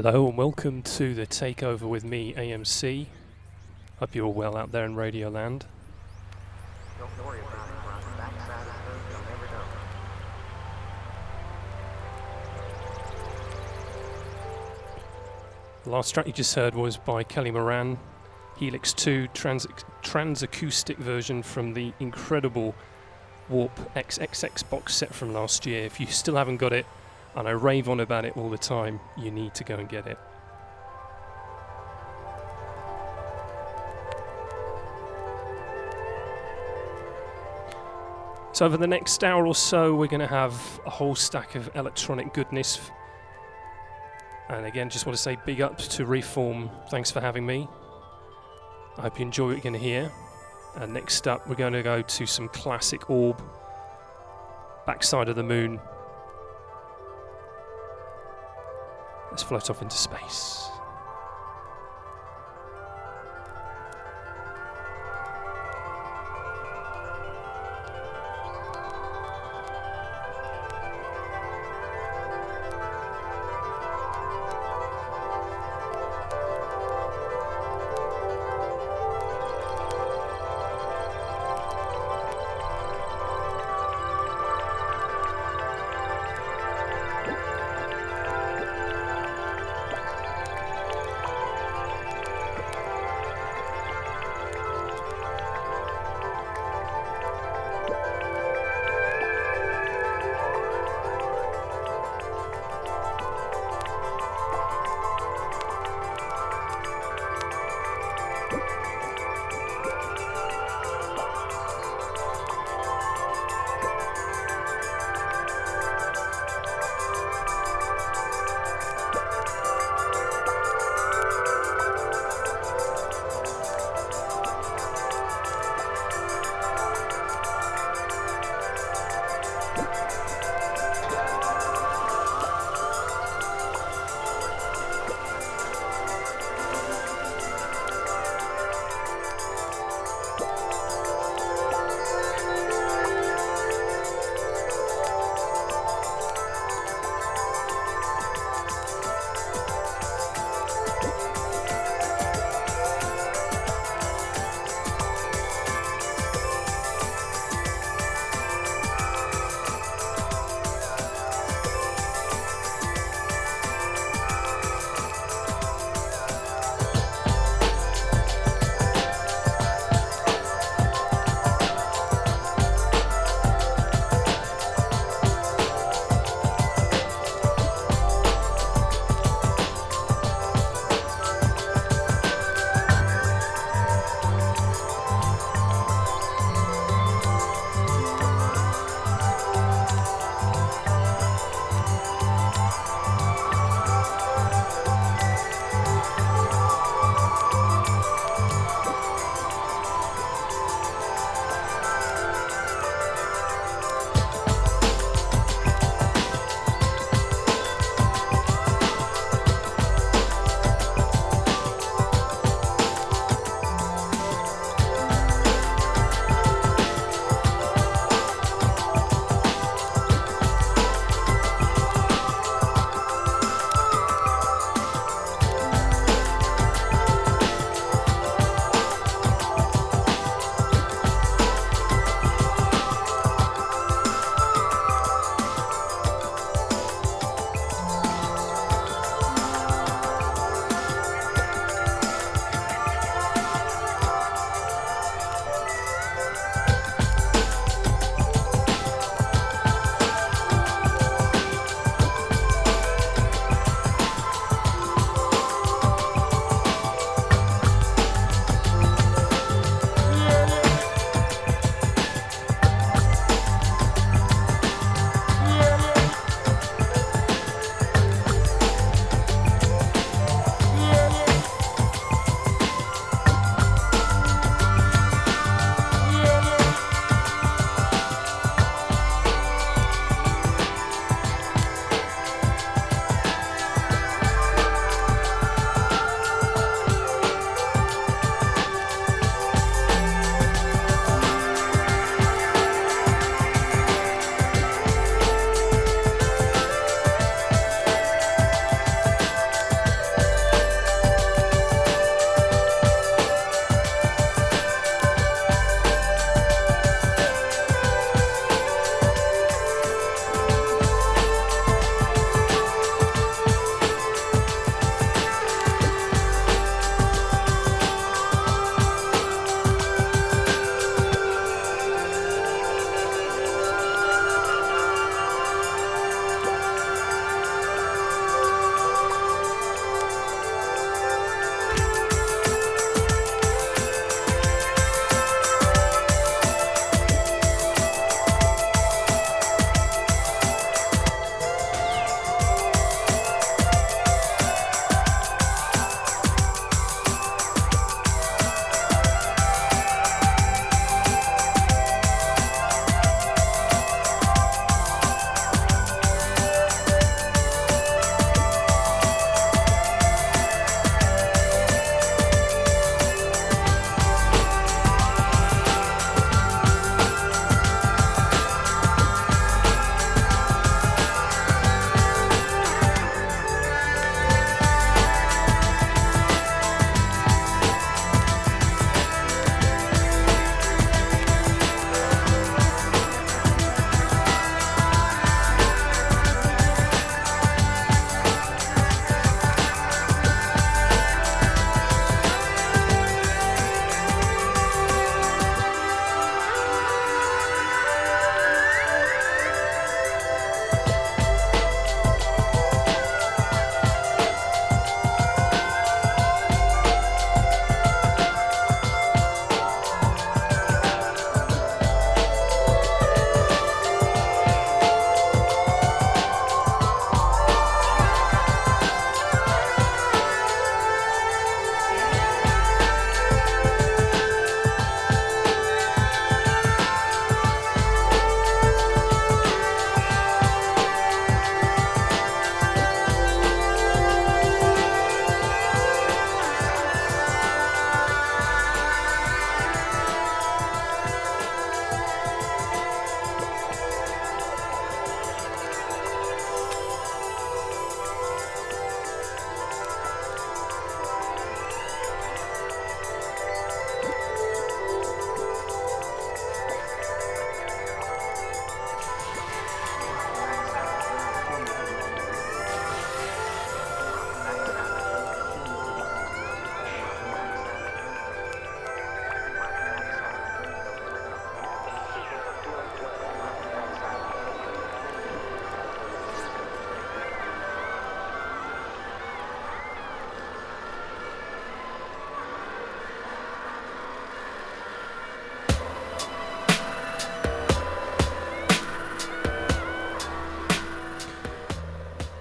Hello and welcome to the takeover with me, AMC. Hope you're all well out there in Radio Land. Don't worry about it. The backside of the moon, you'll never know. The last track you just heard was by Kelly Moran, Helix 2 trans, trans acoustic version from the incredible Warp XXX box set from last year. If you still haven't got it, and I rave on about it all the time, you need to go and get it. So, over the next hour or so, we're going to have a whole stack of electronic goodness. And again, just want to say big ups to Reform. Thanks for having me. I hope you enjoy what you're going to hear. And next up, we're going to go to some classic Orb, Backside of the Moon. Let's float off into space.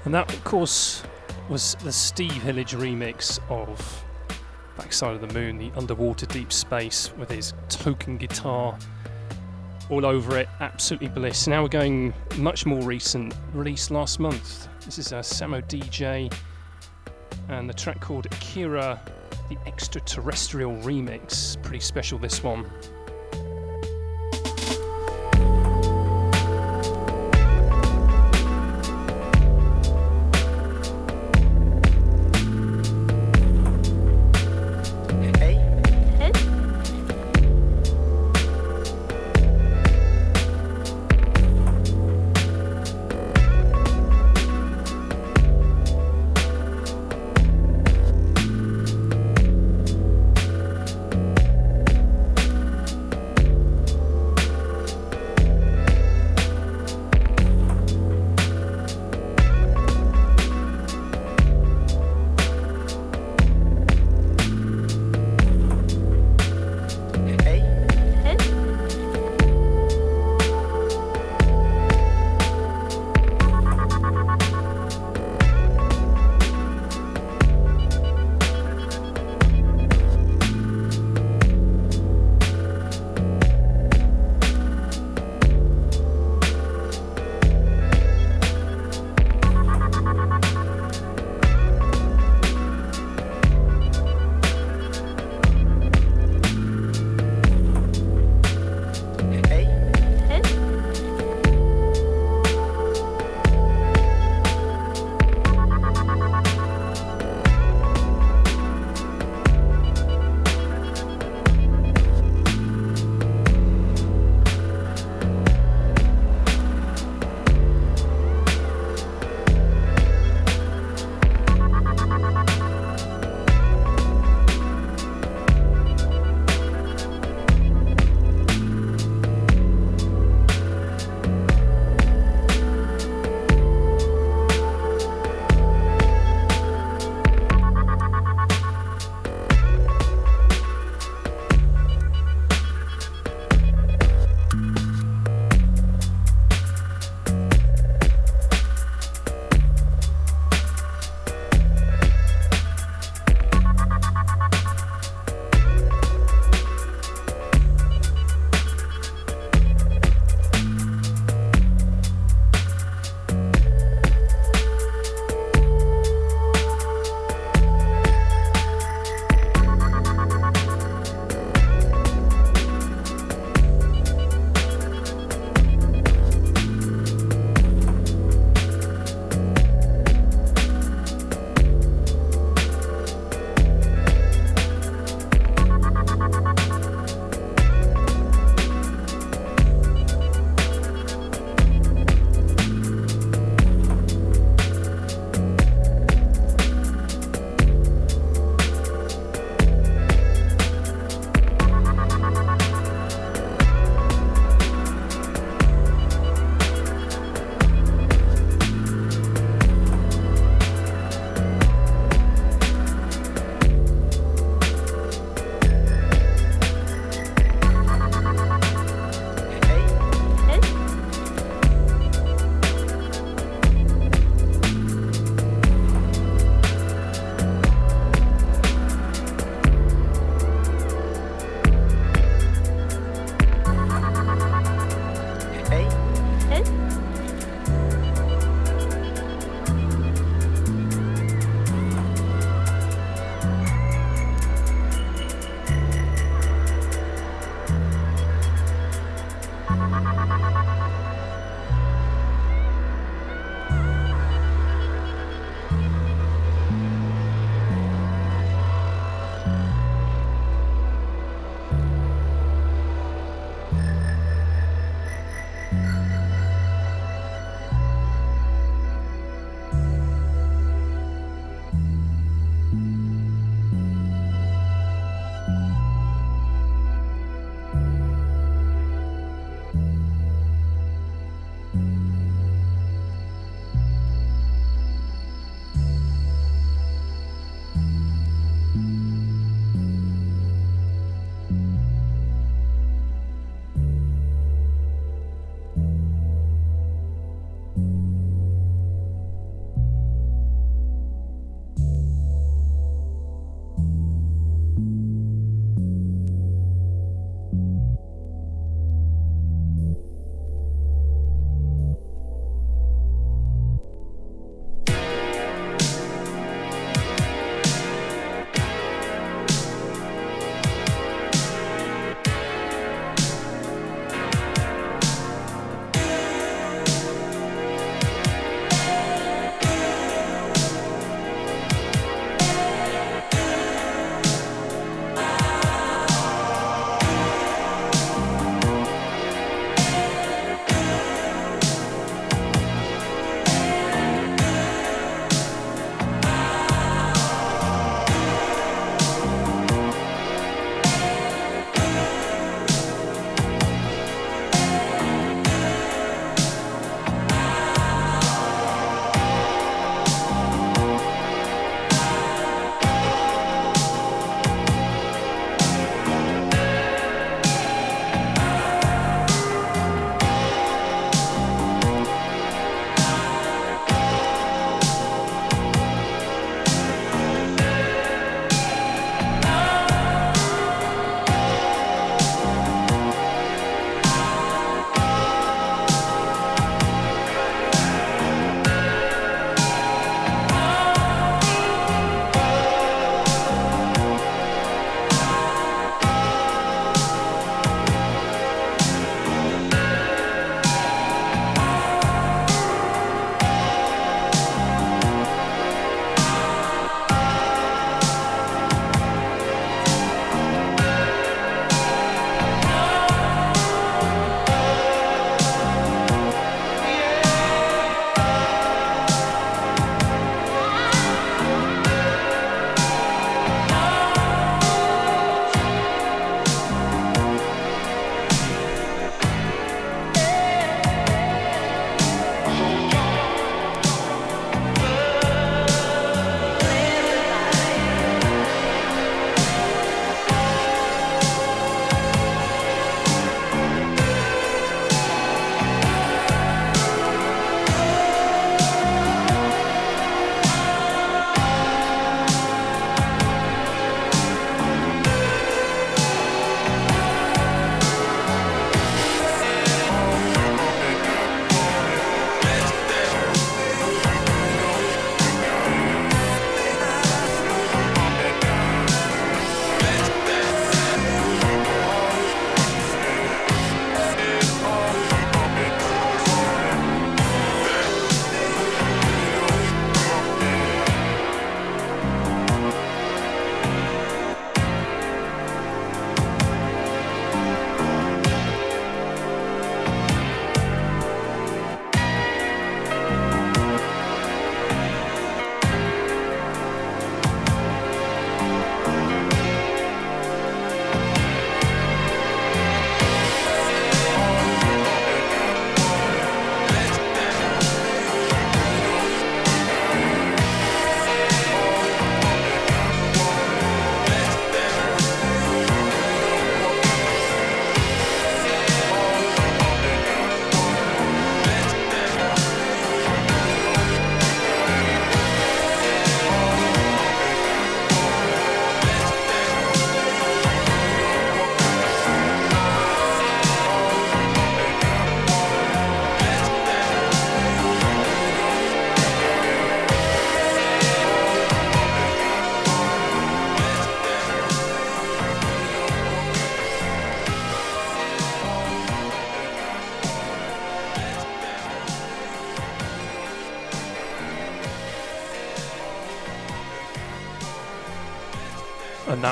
And that, of course, was the Steve Hillage remix of Backside of the Moon, the underwater deep space, with his token guitar all over it. Absolutely bliss. Now we're going much more recent, released last month. This is a Samo DJ and the track called Akira, the extraterrestrial remix. Pretty special, this one.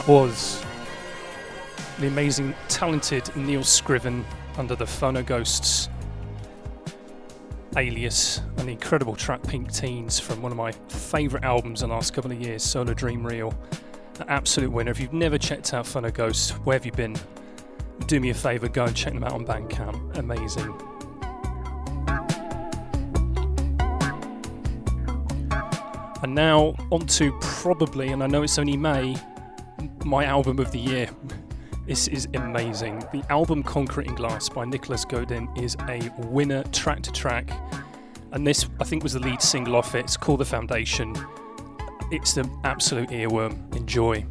Was the amazing, talented Neil Scriven under the Phono Ghosts alias, and the incredible track Pink Teens from one of my favourite albums in the last couple of years, Solar Dream Real. An absolute winner. If you've never checked out Phono Ghosts, where have you been? Do me a favour, go and check them out on Bandcamp. Amazing. And now, on to probably, and I know it's only May, my album of the year. This is amazing. The album Concrete and Glass by Nicolas Godin is a winner track to track. And this, I think, was the lead single off it. It's called The Foundation. It's the absolute earworm. Enjoy.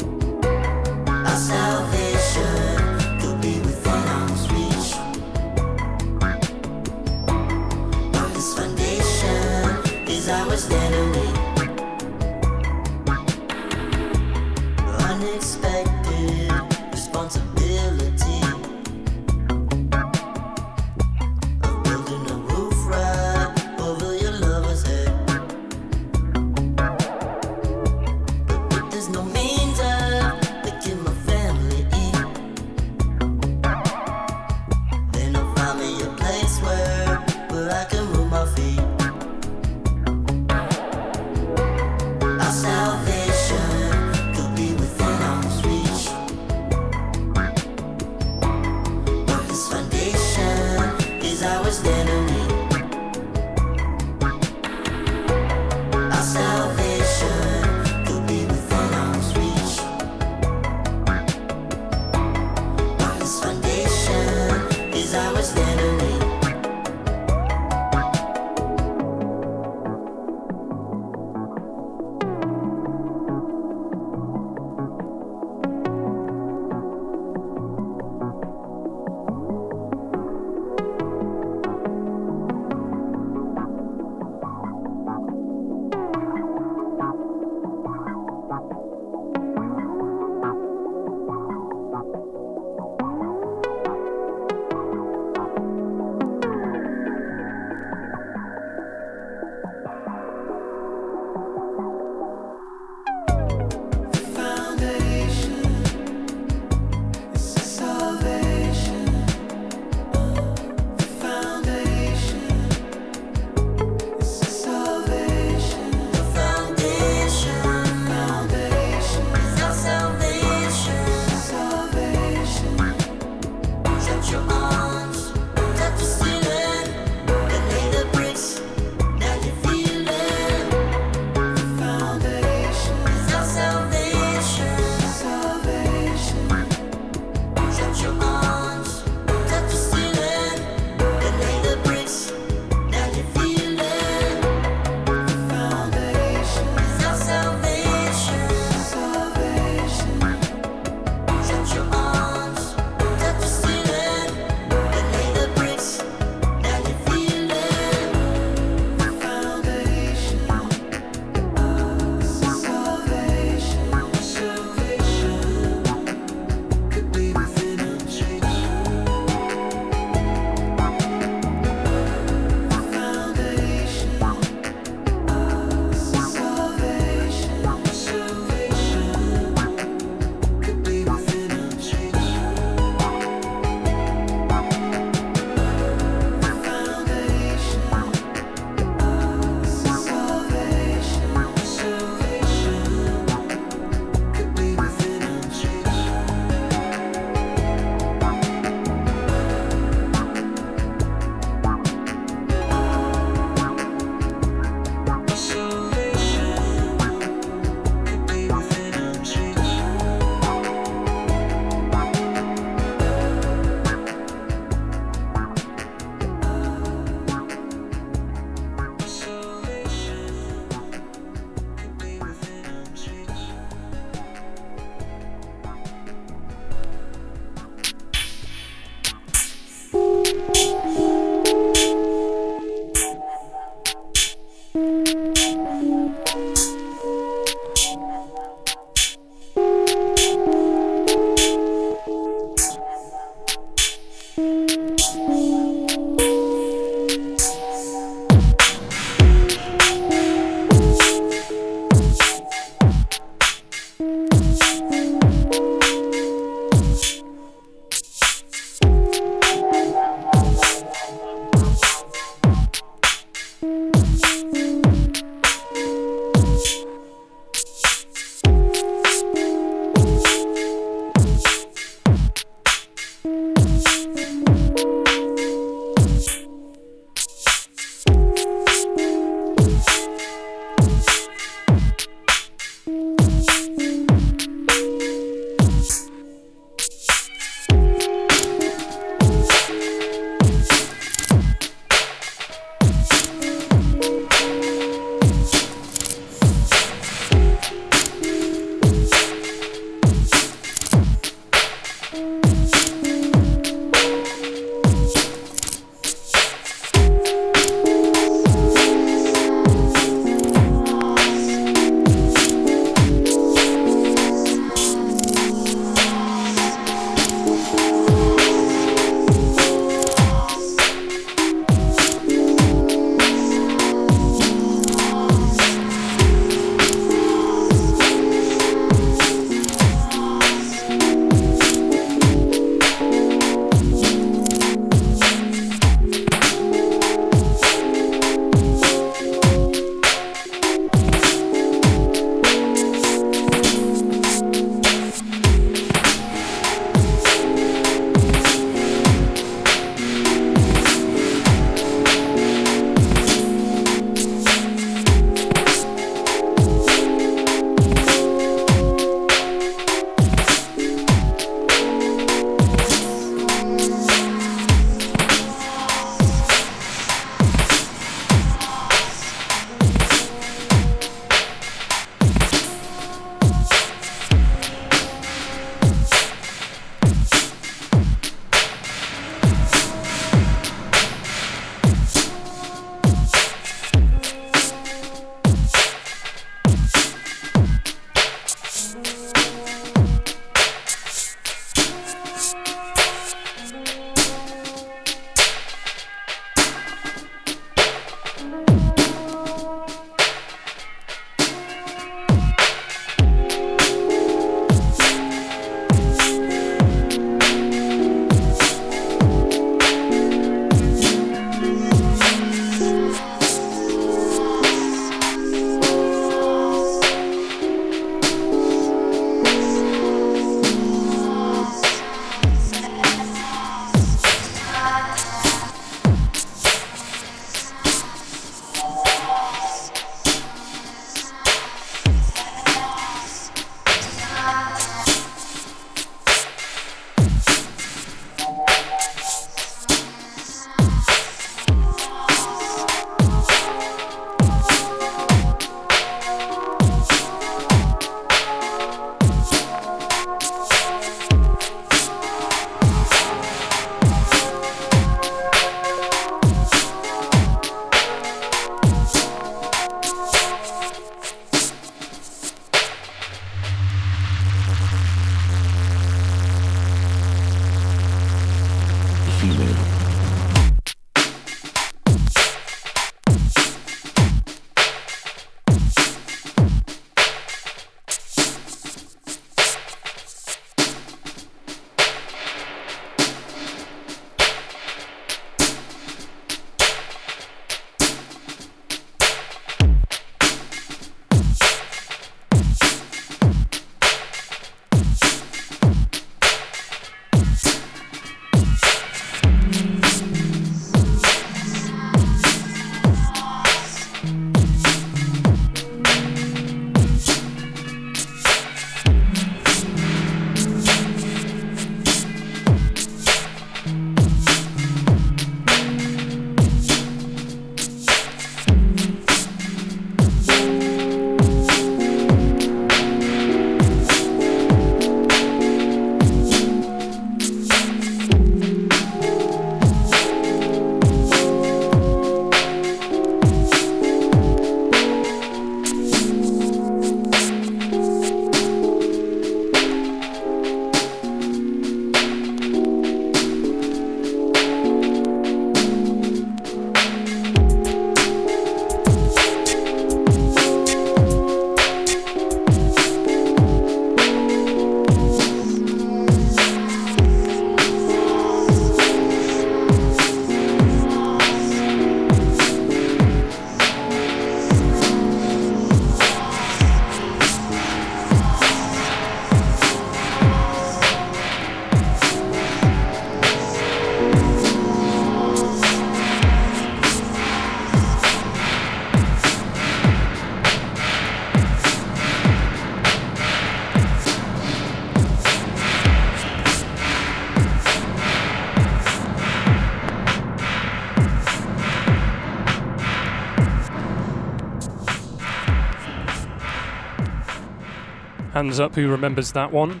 Hands up who remembers that one.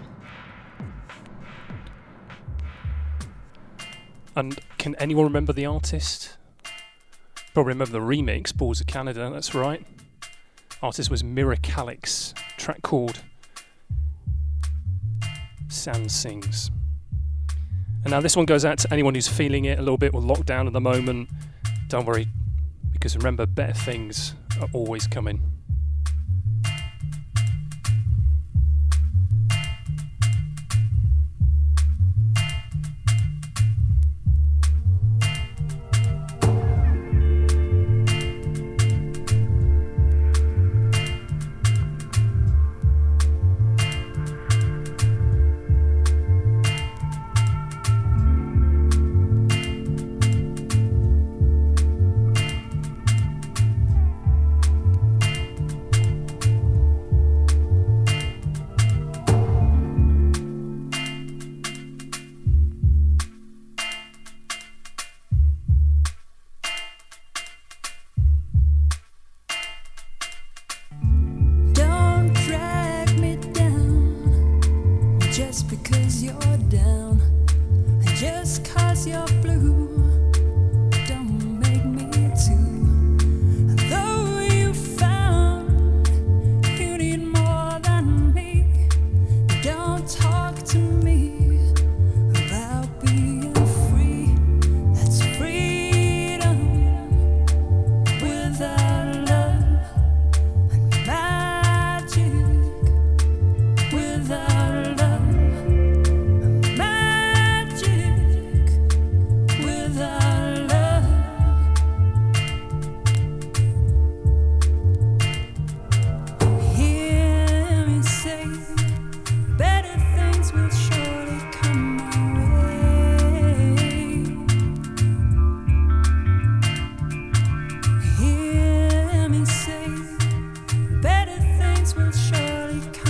And can anyone remember the artist? Probably remember the remix, Boards of Canada, that's right. Artist was Mira Calix, track called Sand Sings. And now this one goes out to anyone who's feeling it a little bit with lockdown at the moment. Don't worry, because remember, better things are always coming. will surely come.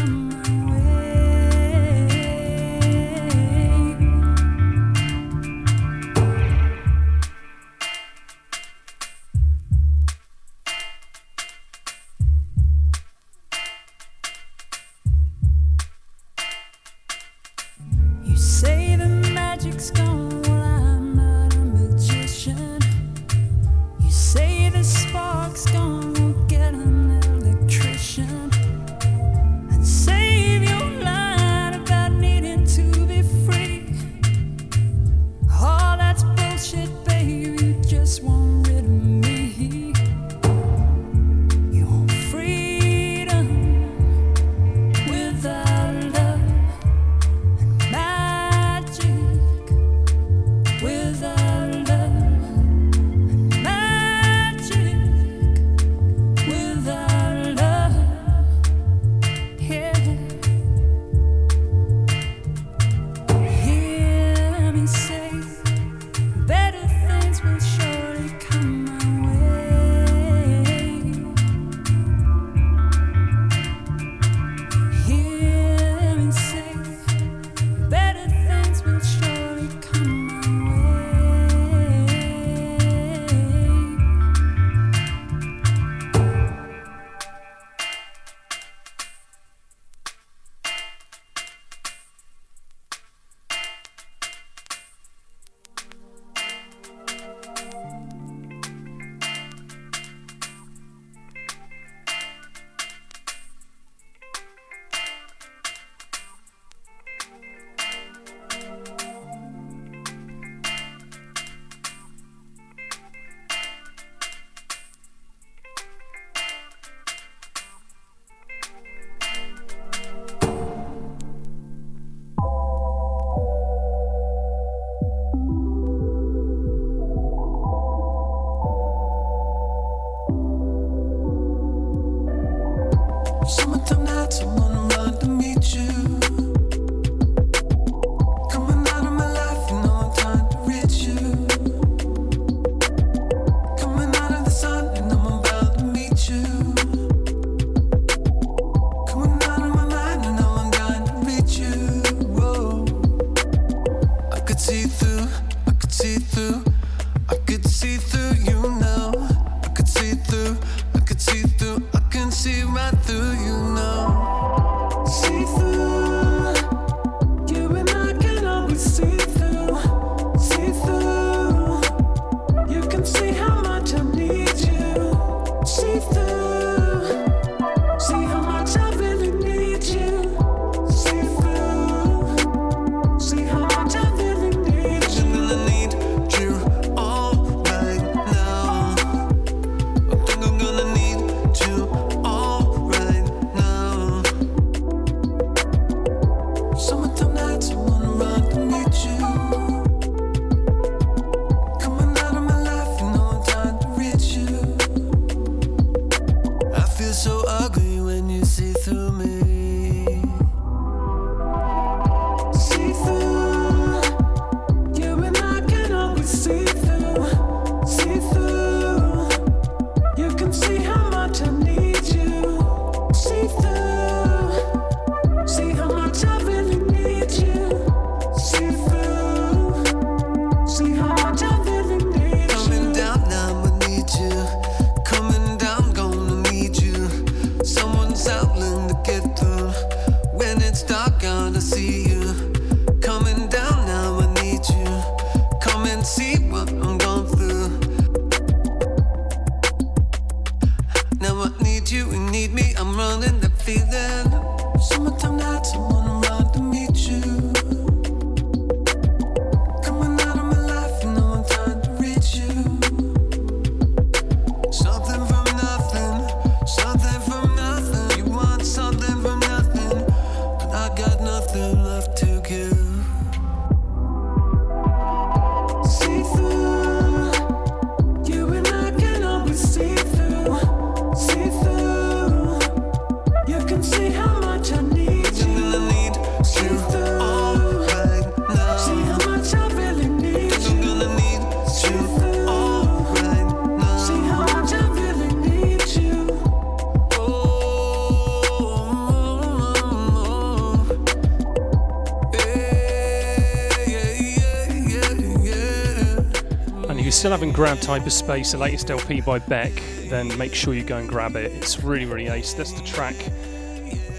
Still haven't grabbed Hyperspace, the latest LP by Beck, then make sure you go and grab it. It's really, really ace. That's the track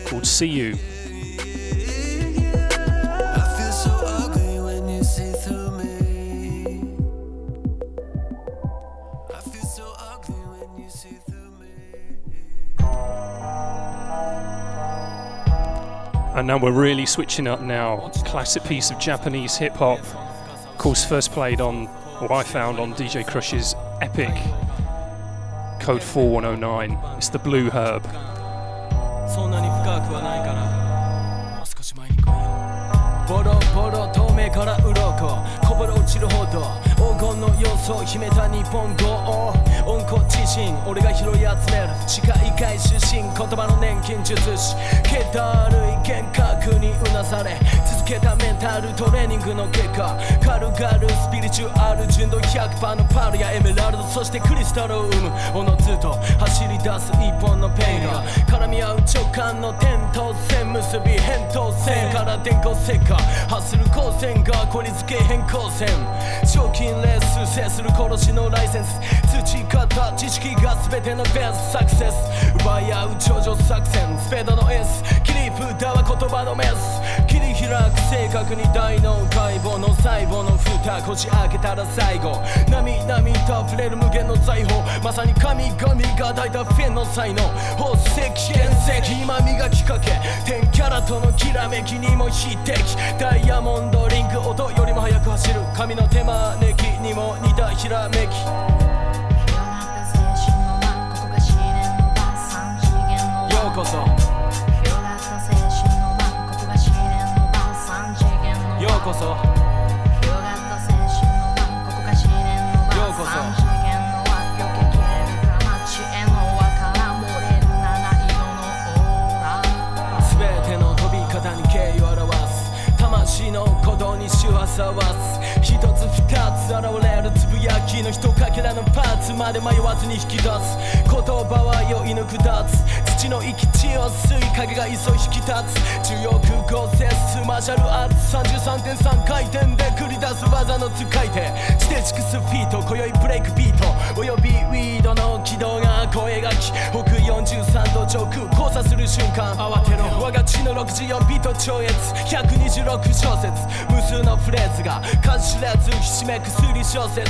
called See You. I feel so ugly when you see through me. I feel so ugly when you see through me. And now we're really switching up now. Classic piece of Japanese hip hop. Of course, first played on, or I found on DJ Krush's Epic Code 4109. It's the Blue Herb. 黄金の要素を秘めた日本語を温故知新俺が拾い集める地下異界出身言葉の年金術師気だるい幻覚にうなされ続けたメンタルトレーニングの結果軽々スピリチュアル純度100%のパールやエメラルドそしてクリスタルを生むおのずと走り出す一本のペンが絡み合う直感の点と線結び扁桃線から電光石火発する光線がこり付け変更線賞金レース制する殺しのライセンス。土方知識が全てのベースサクセス。奪い合う頂上作戦スペードの S 切り札は言葉のメス。切り開く正確に大脳解剖の細胞の蓋こじ開けたら最後。波々と溢れる無限の財宝。まさに神々が抱いたフェンの才能。宝石原石。今磨きかけ。天キャラとのきらめきにも匹敵。ダイヤモンドリンク音よりも速く走る。神の手招き。時にも似たひらめき。広がった精神の輪ここが試練の場三次元の輪ようこそ。広がった精神の輪ここが試練の場三次元の輪ようこそ。広がった精神の輪ここが試練の場ようこそ。三次元の輪避けきれるかな知恵の輪から漏れる七色のオーラ全ての飛び方に敬意を表す。魂の鼓動に周波数合わす。一つ out, I will れるつぶやきの一かけらのパーツまで迷わずに引き出す。言葉は酔い抜くダーツ土の息地を吸い影が急い引き立つ。重要空港セスマーシャルアーツ。33.3回転で繰り出す技の使い手。地底地区スフィート今宵ブレイクビート。およびウィードの軌道が声がき。北43度上空交差する瞬間。慌てろ。我が血の64ビート超越。126小節。無数のフレーズが。数知らずひしめく推理小説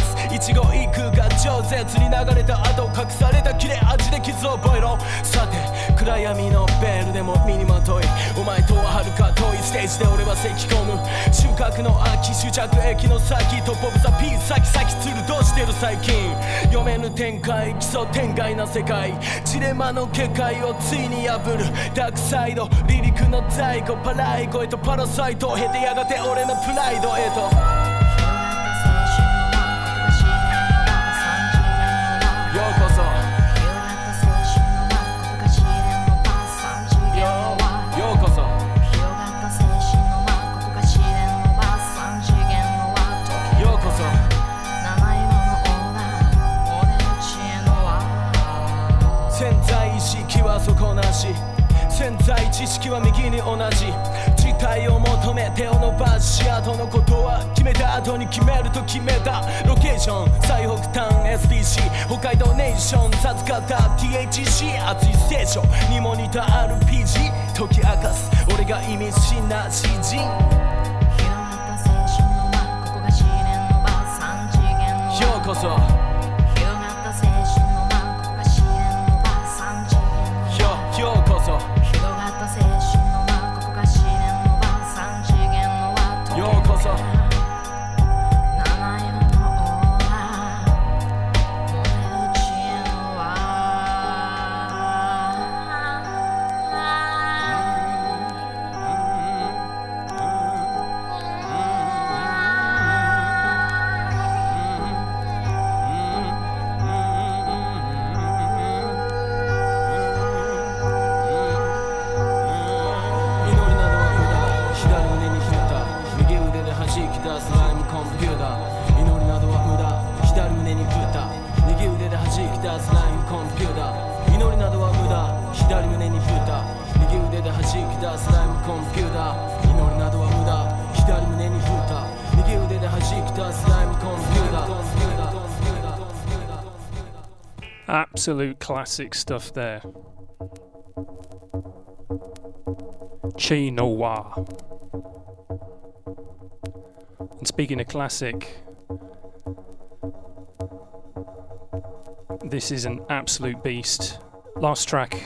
一語一句が饒舌に流れた後隠された切れ味で傷を覚えろ。さて暗闇のベールでも身にまといお前とは遥か遠いステージで俺は咳き込む収穫の秋終着駅の先トップオブザピー先先つるどうしてる最近？読めぬ展開基礎天外な世界ジレマの結界をついに破るダークサイド離陸の在庫パライコへとパラサイトを経てやがて俺のプライドへと知識は右に同じ。事態を求め手を伸ばし後のことは決めた後に決めると決めた。ロケーション最北端 SBC 北海道ネーション授かった THC 熱いステーションにも似た RPG 解き明かす。俺が意味深な詩人。ようこそ Absolute classic stuff there. Chie no Wa. And speaking of classic, this is an absolute beast. Last track,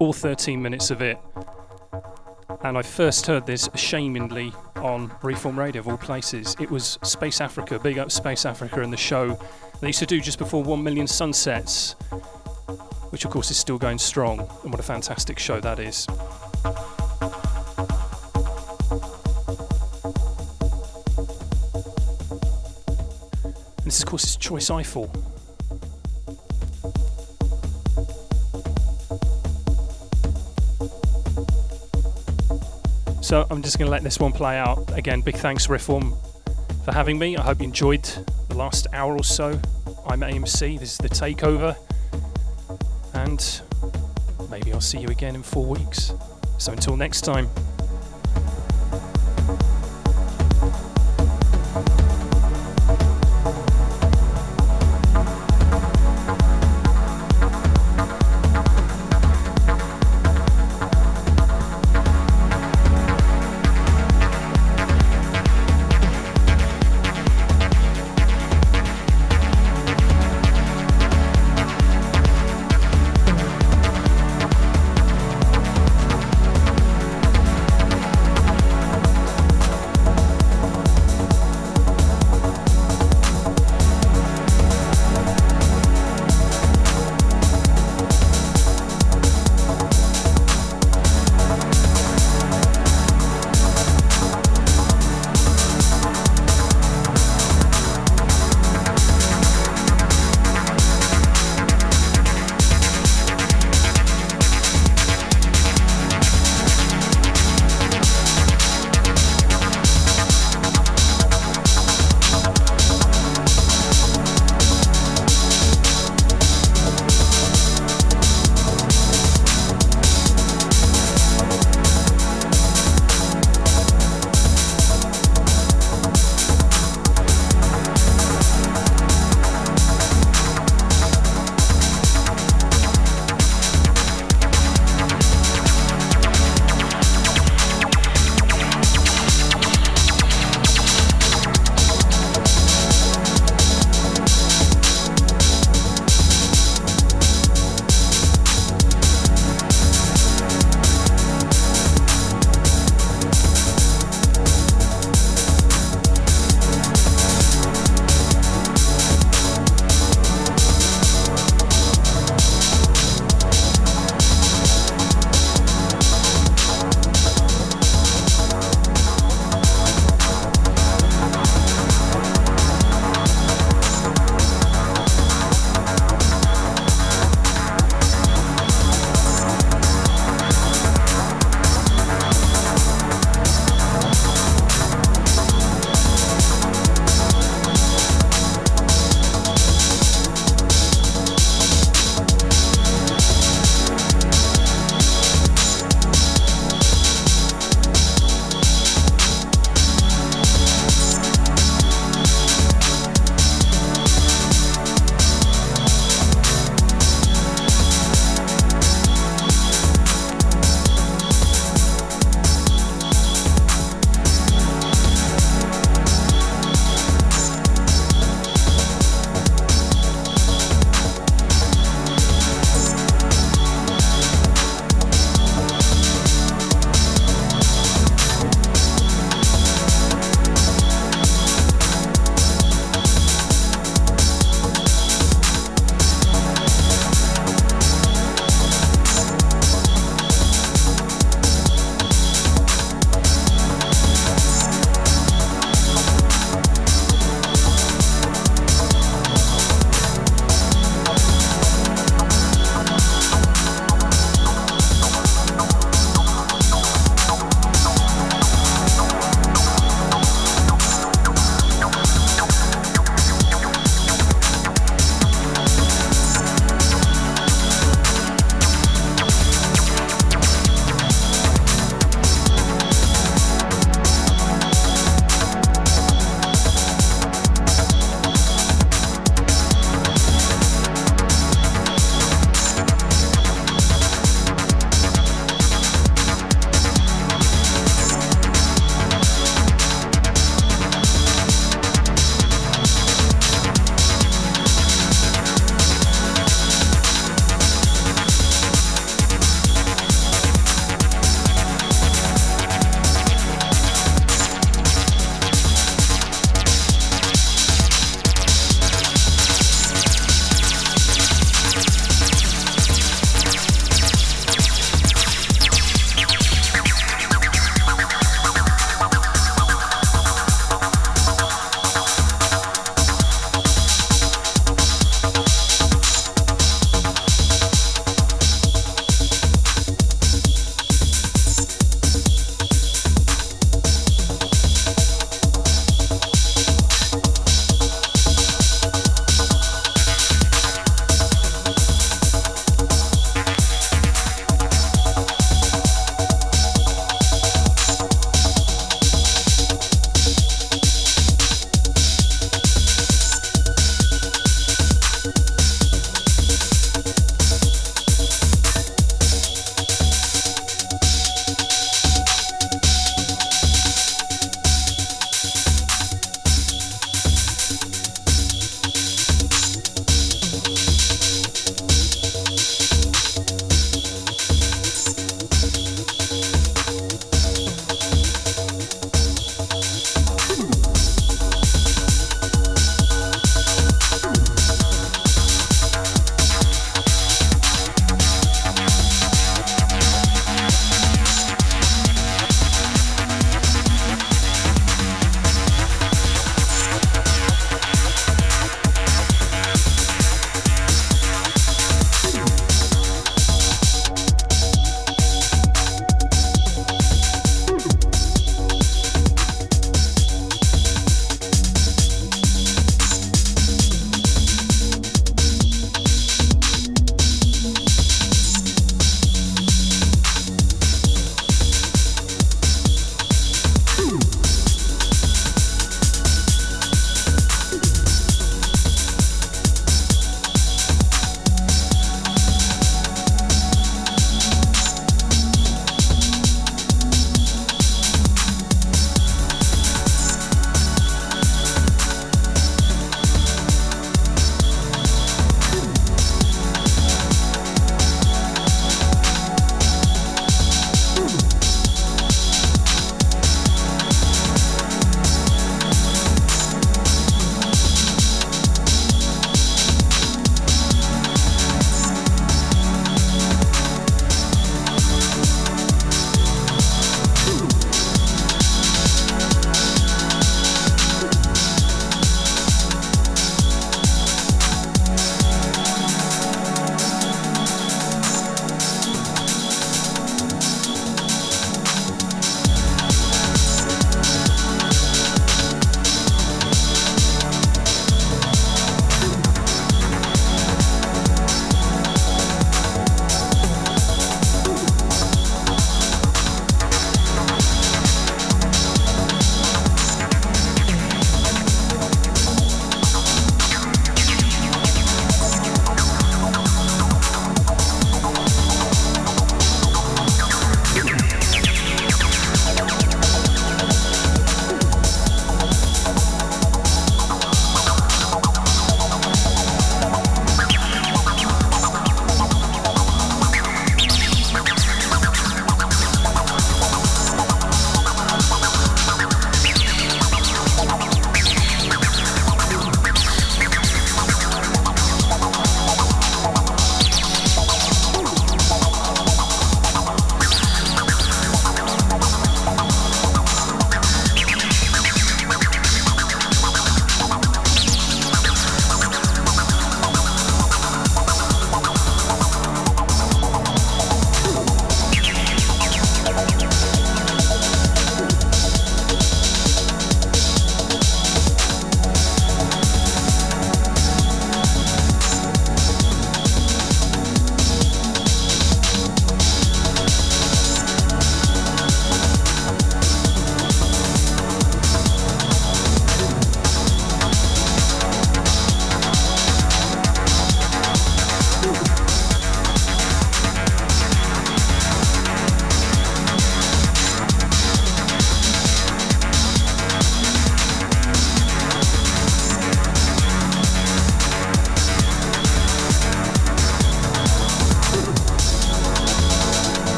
all 13 minutes of it. And I first heard this ashamedly on Reform Radio of all places. It was Space Africa, big up Space Africa and the show they used to do just before 1 million sunsets, which of course is still going strong. And what a fantastic show that is. And this, of course, is Choice Eiffel. So I'm just going to let this one play out. Again, big thanks, Reform, for having me. I hope you enjoyed the last hour or so. I'm AMC, this is the takeover, and maybe I'll see you again in four weeks. So until next time.